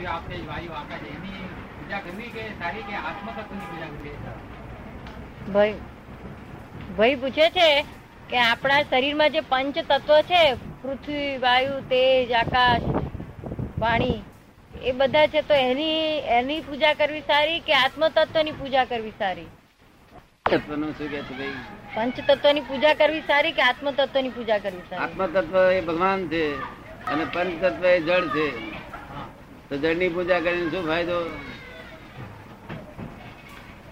પૃથ્વી આપણે વાયુ આકાશ એની પૂજા કરવી કે સારી કે આત્મતત્વની પૂજા કરવી? ભાઈ ભાઈ પૂછે છે કે આપણા શરીરમાં જે પંચ તત્વ છે પૃથ્વી વાયુ તેજ આકાશ પાણી એ બધા છે તો એની એની પૂજા કરવી સારી કે આત્મ તત્વની પૂજા કરવી સારી? તત્વનું શું કે છે ભાઈ? પંચ તત્વની પૂજા કરવી સારી કે આત્મ તત્વની પૂજા કરવી સારી? આત્મ તત્વ એ ભગવાન છે અને પંચ તત્વ એ જળ છે. તો જળની પૂજા કરીને શું ફાયદો?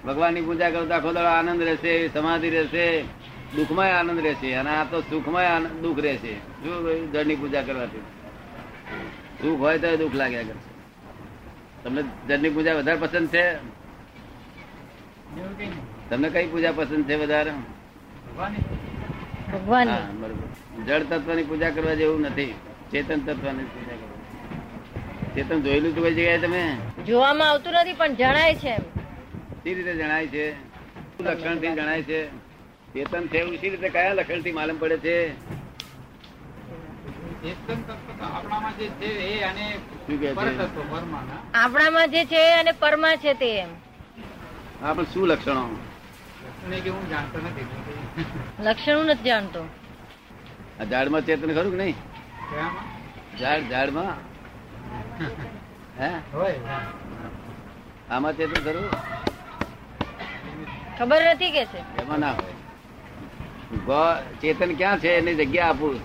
ભગવાનની પૂજા કરો તો આખો દાડો આનંદ રહેશે સમાધિ રહેશે દુઃખમાં આનંદ રહેશે અને આ તો સુખમાં આનંદ દુઃખ રહેશે. શું જળની પૂજા કરવાથી? સુખ હોય તો દુઃખ લાગ્યા કરશે તમને જળની પૂજા વધારે પસંદ છે? તમને કઈ પૂજા પસંદ છે વધારે? જળ તત્વની પૂજા કરવા જેવું નથી. ચેતન તત્વની પૂજા કરવા. ચેતન જોયેલું તો કઈ જગ્યાએ તમે? જોવામાં આવતું નથી પણ જણાય છે એમ. સી રીતે જણાય છે? લક્ષણથી જણાય છે? ચેતન છે એવું સી રીતે કયા લક્ષણથી માલમ પડે છે? આપણામાં જે છે અને પરમા છે? પરતત્વ પરમાના. આપણામાં જે છે અને પરમાં છે તે એમ. આપણે શું લક્ષણો? લક્ષણે કે હું જાણતો નથી. લક્ષણ હું નથી જાણતો. આ ઝાડમાં ચેતન ખરું કે નહીં? ઝાડ ઝાડમાં? હે? તે આમાં ચેતન ખરું ખબર નથી કે છે? એમાં ના હોય. ચેતન ક્યાં છે? એની જગ્યા આપું.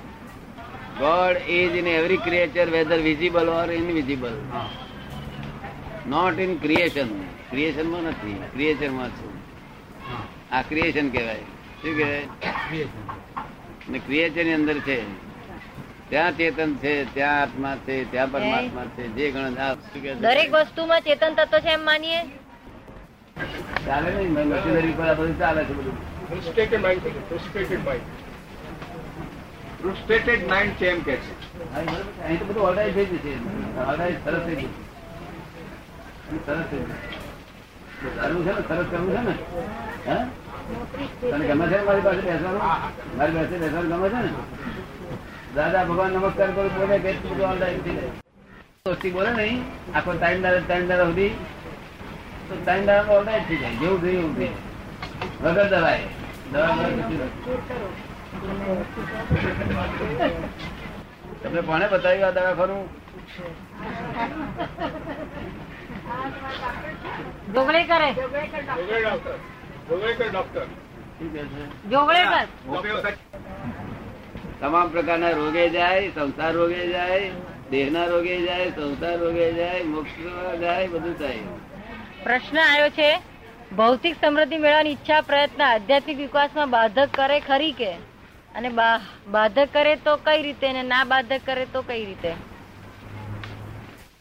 God is in every creature whether visible or invisible હા. નોટ ઇન ક્રિએશન ક્રિએશનમાં નથી. ક્રિએચરમાં છું. આ ક્રિએશન કહેવાય. શું કહેવાય? ને ક્રિએચરની અંદર છે. ત્યાં ચેતન છે ત્યાં આત્મા છે ત્યાં પરમાત્મા છે જે ગણ? દરેક વસ્તુમાં ચેતન તત્વ છે એમ માનીએ? ચાલે નહીં મશીનરી પર આ બધું ચાલે છે બધું. Frustrated mind frustrated mind frustrated mind છે એમ કે છે. અહીં તો બધું ઓર્ડાઇઝ થઈ જશે ઓર્ડાઇઝ સરસ થઈ થઈ છે. ને? સરસ કરવું છે ને? હે? તને ગમે છે મારી પાસે બેસવાનું? મારી પાસે બેસવાનું ગમે છે ને? દાદા ભગવાન નમસ્કાર કરું બોલે થઈ જાય દોસ્તી બોલે નહીં આખો ટાઈમ દાદા ટાઈમ દાદા સુધી. તો ટાઈમ દાદા ઓનલાઈન થઈ જાય જેવું થયું એવું થઈ વગર દવાએ. દવા વગર તમને કોને બતાવ્યું આ દવા ખરું? ડોક્ટર ગોગળકર ડોક્ટર શું ડોક્ટર જોગળેકર તમામ પ્રકારના રોગે જાય સંસાર રોગે જાય દેહના રોગે જાય સંસાર રોગે જાય મોક્ષ જાય બધું થાય. પ્રશ્ન આવ્યો છે ભૌતિક સમૃદ્ધિ મેળવવાની ઈચ્છા પ્રયત્ન આધ્યાત્મિક વિકાસમાં બાધક કરે ખરી કે? અને બાધક કરે તો કઈ રીતે અને ના બાધક કરે તો કઈ રીતે?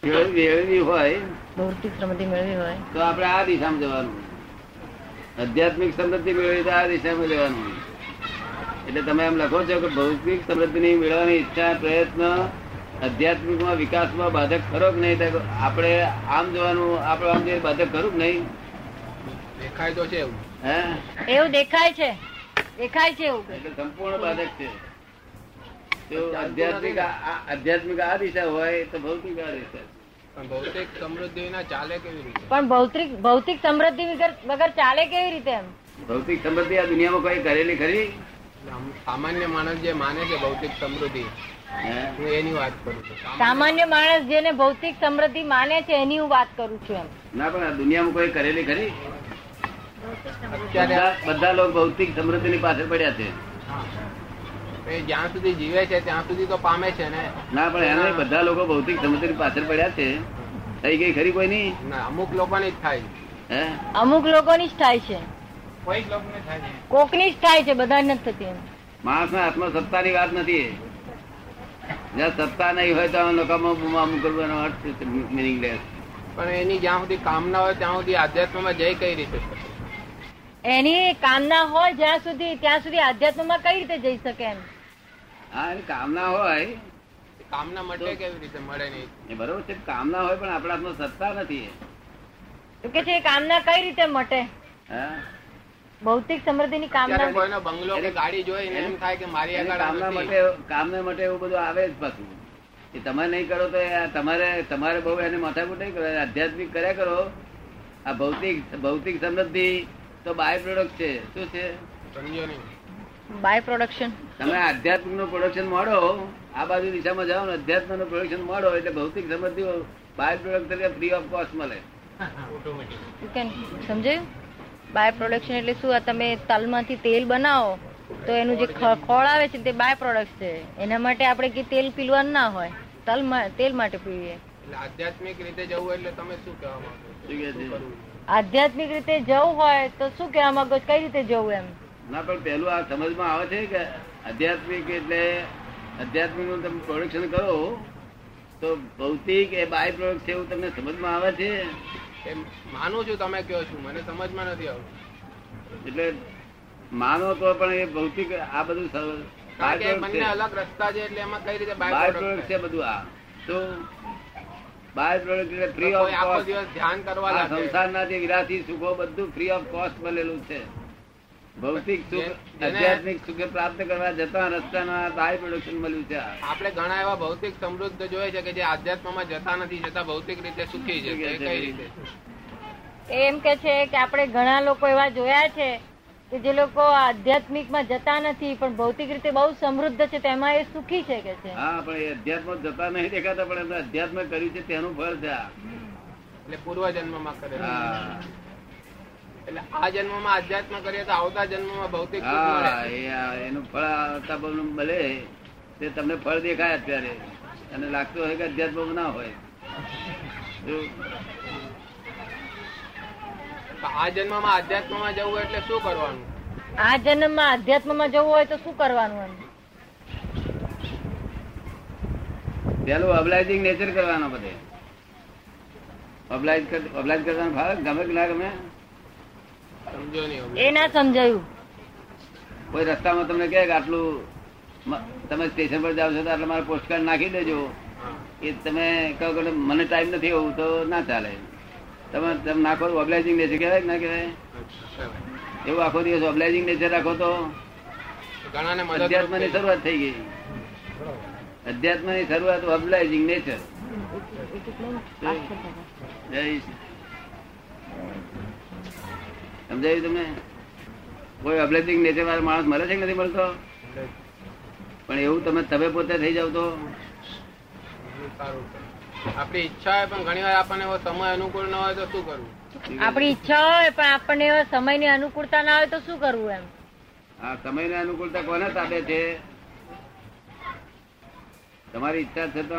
મેળવી મેળવી હોય. ભૌતિક સમૃદ્ધિ મેળવી હોય. તો આપણે આ દિશામાં જવાનું. આધ્યાત્મિક સમૃદ્ધિ મેળવી તો આ દિશામાં જવાનું. એટલે તમે એમ લખો છો કે ભૌતિક સમૃદ્ધિની મેળવવાની ઈચ્છા પ્રયત્ન આધ્યાત્મિકમાં વિકાસમાં બાધક ખરો કે નહીં? તો આપણે આમ જોવાનું આપણે આમ જોઈએ બાધક ખરું કે નહીં? દેખાય તો છે એવું. હે? એવું દેખાય છે. દેખાય છે એવું. એટલે સંપૂર્ણ બાધક છે. તો આધ્યાત્મિક આધ્યાત્મિક આ દિશા હોય તો ભૌતિક આ દિશા પણ ભૌતિક સમૃદ્ધિ ના ચાલે કેવી રીતે? પણ ભૌતિક ભૌતિક સમૃદ્ધિ વગર વગર ચાલે કેવી રીતે એમ? ભૌતિક સમૃદ્ધિ આ દુનિયામાં કોઈ કરેલી ખરી? સામાન્ય માણસ જે માને છે ભૌતિક સમૃદ્ધિ હું? એની વાત કરું છું. સામાન્ય માણસ જેને ભૌતિક સમૃદ્ધિ માને છે એની હું વાત કરું છું એમ. ના પણ આ દુનિયામાં કોઈ કરેલી ખરી? બધા બધા લોકો ભૌતિક સમૃદ્ધિની પાછળ પડ્યા છે. જ્યાં સુધી જીવે છે ત્યાં સુધી તો પામે છે ને. ના પણ એને બધા લોકો ભૌતિક સમૃદ્ધિની પાછળ પડ્યા છે. થઈ ગઈ ખરી કોઈ નહીં ના, અમુક લોકોને જ થાય. હે? અમુક લોકોની જ થાય છે. કોકની જ થાય છે બધા નથી થતી માણસ માણસના હાથમાં સત્તાની વાત નથી. જ્યાં સત્તા નહીં હોય તો નકામો આમ કરવાનો અર્થ મિનિંગલેસ પણ એની જ્યાં સુધી કામના હોય ત્યાં સુધી આધ્યાત્મમાં જઈ કઈ રીતે એની કામના હોય જ્યાં સુધી ત્યાં સુધી આધ્યાત્મમાં કઈ રીતે જઈ શકે એમ? હા કામના હોય. કામના મળે કેવી રીતે મળે નહીં? એ બરોબર છે કામના હોય પણ આપણા હાથમાં સત્તા નથી. તો કે છે એ કામના કઈ રીતે મટે? હા? ભૌતિક સમૃદ્ધિની કામના કોઈનો બંગલો કે ગાડી જોઈ ને એમ થાય કે મારી આગળ આ કામના માટે કામને માટે એવું બધું આવે જ પાછું. કે તમે નહીં કરો તો તમારે તમારે બહુ એને માથાકૂટ નહીં કરો આધ્યાત્મિક કર્યા કરો. આ ભૌતિક ભૌતિક સમૃદ્ધિ તો બાય પ્રોડક્ટ છે. શું છે? By production. તમે આધ્યાત્મિકનું પ્રોડક્શન મળો આ બાજુ દિશામાં જાઓ ને અધ્યાત્મનું પ્રોડક્શન મળો એટલે ભૌતિક સમૃદ્ધિ બાય પ્રોડક્ટ તરીકે ફ્રી ઓફ કોસ્ટ મળે. સમજાયું? બાય પ્રોડક્શન એટલે શું? આ તમે તલમાંથી તેલ બનાવો તો એનું જે ખોળ આવે છે તે બાય પ્રોડક્ટ છે. એના માટે આપણે કે તેલ પીલવાનું ના હોય તલ તેલ માટે પીવીએ. આધ્યાત્મિક રીતે જવું એટલે તમે શું કહેવા માંગો? આધ્યાત્મિક રીતે જવું હોય તો શું કહેવા માંગો કઈ રીતે જવું એમ? ના પણ પેલું આ સમજમાં આવે છે કે આધ્યાત્મિક એટલે આધ્યાત્મિકનું તમે પ્રોડક્શન કરો તો ભૌતિક એ બાય પ્રોડક્ટ છે એવું તમને સમજમાં આવે છે? માનું છું તમે કહો છો મને સમજમાં નથી આવતું. એટલે માનો તો પણ એ ભૌતિક આ બધું બંને અલગ રસ્તા છે એટલે એમાં કઈ રીતે બાય પ્રોડક્ટ છે બધું આ. તો બાય પ્રોડક્ટ એટલે ફ્રી ઓફ દિવસ ધ્યાન કરવા સંસારના જે વિરાસી સુખો બધું ફ્રી ઓફ કોસ્ટ મળેલું છે. ભૌતિક સુખ આધ્યાત્મિક સુખ પ્રાપ્ત કરવા જતા રસ્તાના બાય પ્રોડક્શન મળ્યું છે. આપણે ઘણા એવા ભૌતિક સમૃદ્ધ જોયે છે કે જે આધ્યાત્મમાં જતા નથી જતા ભૌતિક રીતે સુખી છે. કઈ રીતે? એમ કે છે કે આપણે ઘણા લોકો એવા જોયા છે કે જે લોકો આધ્યાત્મિકમાં જતા નથી પણ ભૌતિક રીતે બહુ સમૃદ્ધ છે તેમાં એ સુખી છે કે છે? હા પણ એ અધ્યાત્મ જતા નહીં દેખાતા પણ એમને અધ્યાત્મ કર્યું છે તેનું ફળ છે એટલે પૂર્વ જન્મમાં કરે હા. એટલે આ જન્મમાં આધ્યાત્મ કરીએ તો આવતા જન્મમાં ભૌતિક સુખ હા મળે. એ આ એનું ફળ આવતા મળે તે તમને ફળ દેખાય અત્યારે. અને લાગતું હોય કે અધ્યાત્મ ના હોય. આ જન્મમાં આધ્યાત્મમાં જવું એટલે શું કરવાનું? આ જન્મમાં આધ્યાત્મમાં જવું હોય તો શું કરવાનું પેલું અબલાઇઝિંગ નેચર કરવાનો બધે. અબલાઇઝ અબલાઇઝ કરવાનું ભાવે ગમે કે ના ગમે. એ ના સમજાયું. કોઈ રસ્તામાં તમને કે આટલું તમે સ્ટેશન પર જાવ છો તો આટલા મારા પોસ્ટકાર્ડ નાખી દેજો. એ તમે કહો કે મને ટાઈમ નથી એવું તો ના ચાલે. તમે તમે નાખો ઓબ્લાઇઝિંગ નેચર કહેવાય ના કહેવાય? એવું આખો દિવસ ઓબ્લાઇઝિંગ નેચર રાખો તો અધ્યાત્મની અધ્યાત્મની શરૂઆત થઈ ગઈ. અધ્યાત્મની શરૂઆત ઓબ્લાઇઝિંગ નેચર સમજાયું તમને? કોઈ અબ્લેસિંગ નેચર વાળો માણસ મળે છે કે નથી મળતો? પણ એવું તમે તમે પોતે થઈ જાવ તો? સારું આપણી ઈચ્છા હોય પણ ઘણી વાર આપણને એવો સમય અનુકૂળ ના હોય તો શું કરવું? આપણી ઈચ્છા હોય પણ આપણને એવા સમયની અનુકૂળતા ના હોય તો શું કરવું એમ? આ સમયની અનુકૂળતા કોને તાબે છે? તમારી ઈચ્છા છે તો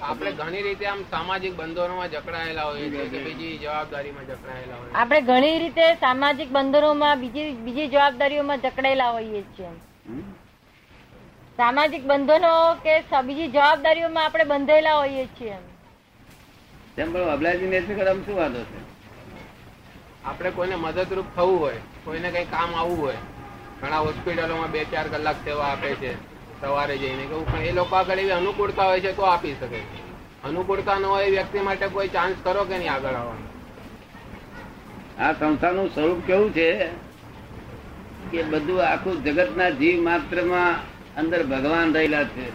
આપણે ઘણી રીતે આમ સામાજિક બંધનોમાં જકડાયેલા હોઈએ છીએ કે બીજી જવાબદારીમાં જકડાયેલા હોઈએ આપણે ઘણી રીતે સામાજિક બંધનોમાં બીજી બીજી જવાબદારીઓમાં જકડાયેલા હોઈએ છીએ. સામાજિક બંધનો કે બીજી જવાબદારીઓમાં આપણે બંધાયેલા હોઈએ છીએ. એમ તેમ પણ ઓબ્લાઇઝિંગ ને શું વાંધો છે? આપણે કોઈને મદદરૂપ થવું હોય કોઈને કઈ કામ આવવું હોય ઘણા હોસ્પિટલોમાં બે ચાર કલાક સેવા આપે છે. સવારે જઈને કહું પણ એ લોકો આગળ એવી અનુકૂળતા હોય છે તો આપી શકે. અનુકૂળતા ન હોય વ્યક્તિ માટે કોઈ ચાન્સ કરો કે નહીં આગળ આવવાનો? આ સંસ્થાનું સ્વરૂપ કેવું છે કે બધું આખું જગતના જીવ માત્રમાં અંદર ભગવાન રહેલા છે.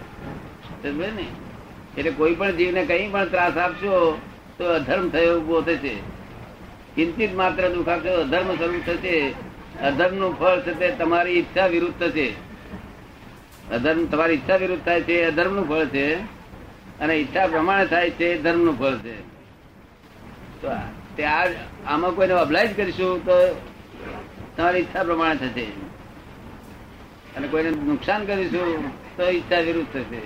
ને? એટલે કોઈ પણ જીવને કઈ પણ ત્રાસ આપશો તો અધર્મ થયો ઊભો થશે. ચિંતિત માત્ર દુઃખ અધર્મ સ્વરૂપ થશે. અધર્મનું ફળ તે તમારી ઈચ્છા વિરુદ્ધ થશે. અધર્મ તમારી ઈચ્છા વિરુદ્ધ થાય છે, એ અધર્મનું ફળ છે, અને ઈચ્છા પ્રમાણે થાય છે, એ ધર્મનું ફળ છે. તો તે આ આમાં કોઈને અબ્લાઇઝ કરીશું તો તમારી ઈચ્છા પ્રમાણે થશે. અને કોઈને નુકસાન કરીશું તો ઈચ્છા વિરુદ્ધ થશે.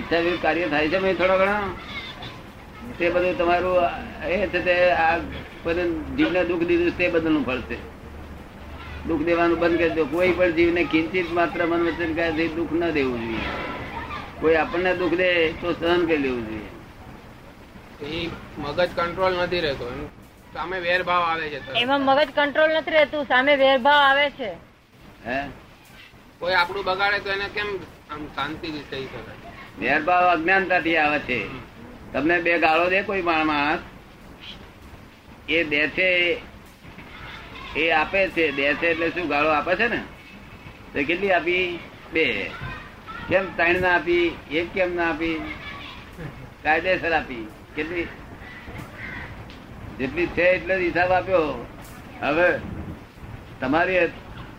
ઈચ્છા વિરુદ્ધ કાર્ય થાય છે થોડા ઘણા. તે બધું તમારું એ છે તે આ કોઈને જીવને દુઃખ દીધું તે બદલનું ફળ છે. દુઃખ દેવાનું બંધ કરી દો. કોઈ પણ જીવને કિંચિત માત્ર મન વચન કાયાથી દુઃખ ન દેવું જોઈએ. કોઈ આપણને દુઃખ દે તો સહન કરી લેવું જોઈએ. મગજ કંટ્રોલ નથી રહેતો. સામે વેરભાવ આવે છે એમાં મગજ કંટ્રોલ નથી રહેતું સામે વેરભાવ આવે છે. હે? કોઈ આપણું બગાડે તો એને કેમ આમ શાંતિથી થઈ શકાય વેરભાવ અજ્ઞાનતાથી આવે છે. તમને બે ગાળો દે કોઈ માણસ. એ છે એ આપે છે બેસે છે એટલે શું ગાળો આપે છે ને? તો કેટલી આપી? બે. કેમ ત્રણ ના આપી? એક કેમ ના આપી? કાયદેસર આપી. કેટલી? જેટલી છે એટલે હિસાબ આપ્યો. હવે તમારી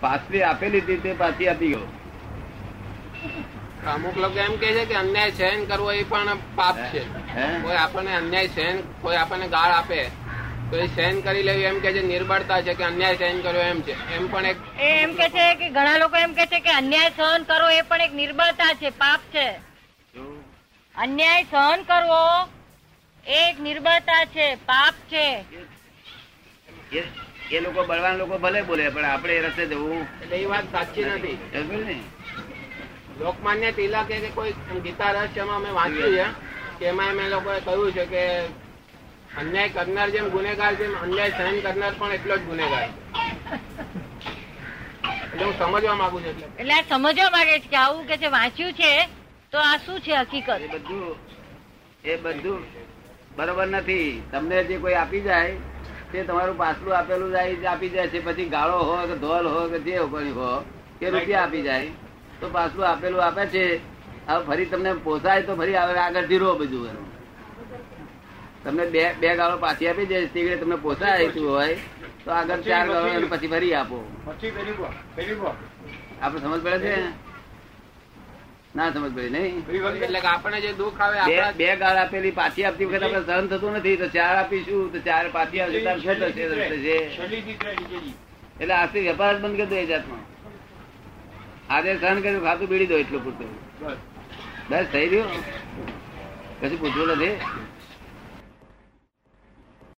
પાછલી આપેલી હતી તે પાછી આપી ગયો. અમુક લોકો એમ કે છે કે અન્યાય સહન કરવો એ પણ પાપ છે? કોઈ આપણને અન્યાય સહન કોઈ આપણને ગાળ આપે તો એ સહન કરી લેવી એમ કે છે નિર્બળતા છે કે અન્યાય સહન કર્યો એમ છે. એમ પણ એક એ એમ કે છે કે ઘણા લોકો એમ કે છે કે અન્યાય સહન કરવો એ પણ એક નિર્બળતા છે પાપ છે. અન્યાય સહન કરવો એ એક નિર્બળતા છે પાપ છે. એ લોકો બળવાન લોકો ભલે બોલે પણ આપણે એ રસ્તે જવું. એટલે એ વાત સાચી નથી. લોકમાન્ય તિલકે કે કોઈ ગીતા રહસ્યમાં અમે વાંચ્યું છે કે એમાં એમ એ લોકોએ કહ્યું છે કે અન્યાય કરનાર જેમ ગુનેગાર જેમ અન્યાય સહન કરનાર પણ એટલો જ ગુનેગાર એટલે હું સમજવા માંગુ છું એટલે. એટલે આ સમજવા માંગે છે કે આવું કે છે વાંચ્યું છે તો આ શું છે હકીકત? એ બધું એ બધું બરોબર નથી. તમને જે કોઈ આપી જાય તે તમારું પાછલું આપેલું જાય જે આપી જાય છે. પછી ગાળો હોય કે ધોલ હોય કે જે કોઈ હોય કે રૂપિયા આપી જાય. તો પાછલું આપેલું આપે છે. હવે ફરી તમને પોસાય તો ફરી આગળ ધીરો બધું એનું. તમને બે બે ગાળો પાછી આપી દે તે તમને પોસાય હોય તો આગળ ચાર ગાળો પછી ફરી આપો. આપડે સમજ પડે છે? ના સમજ પડી નહીં? એટલે આપણને જે દુઃખ આવે બે ગાળ આપેલી પાછી આપતી વખત આપણે સહન થતું નથી તો ચાર આપીશું તો ચાર પાછી આવશે તાર થશે? એટલે આજથી વેપાર જ બંધ કરી દો એ જાતનો. આજે સહન કર્યું ખાતું બીડી દો એટલું પૂરતું. બસ. થઈ ગયું કશું પૂછવું નથી?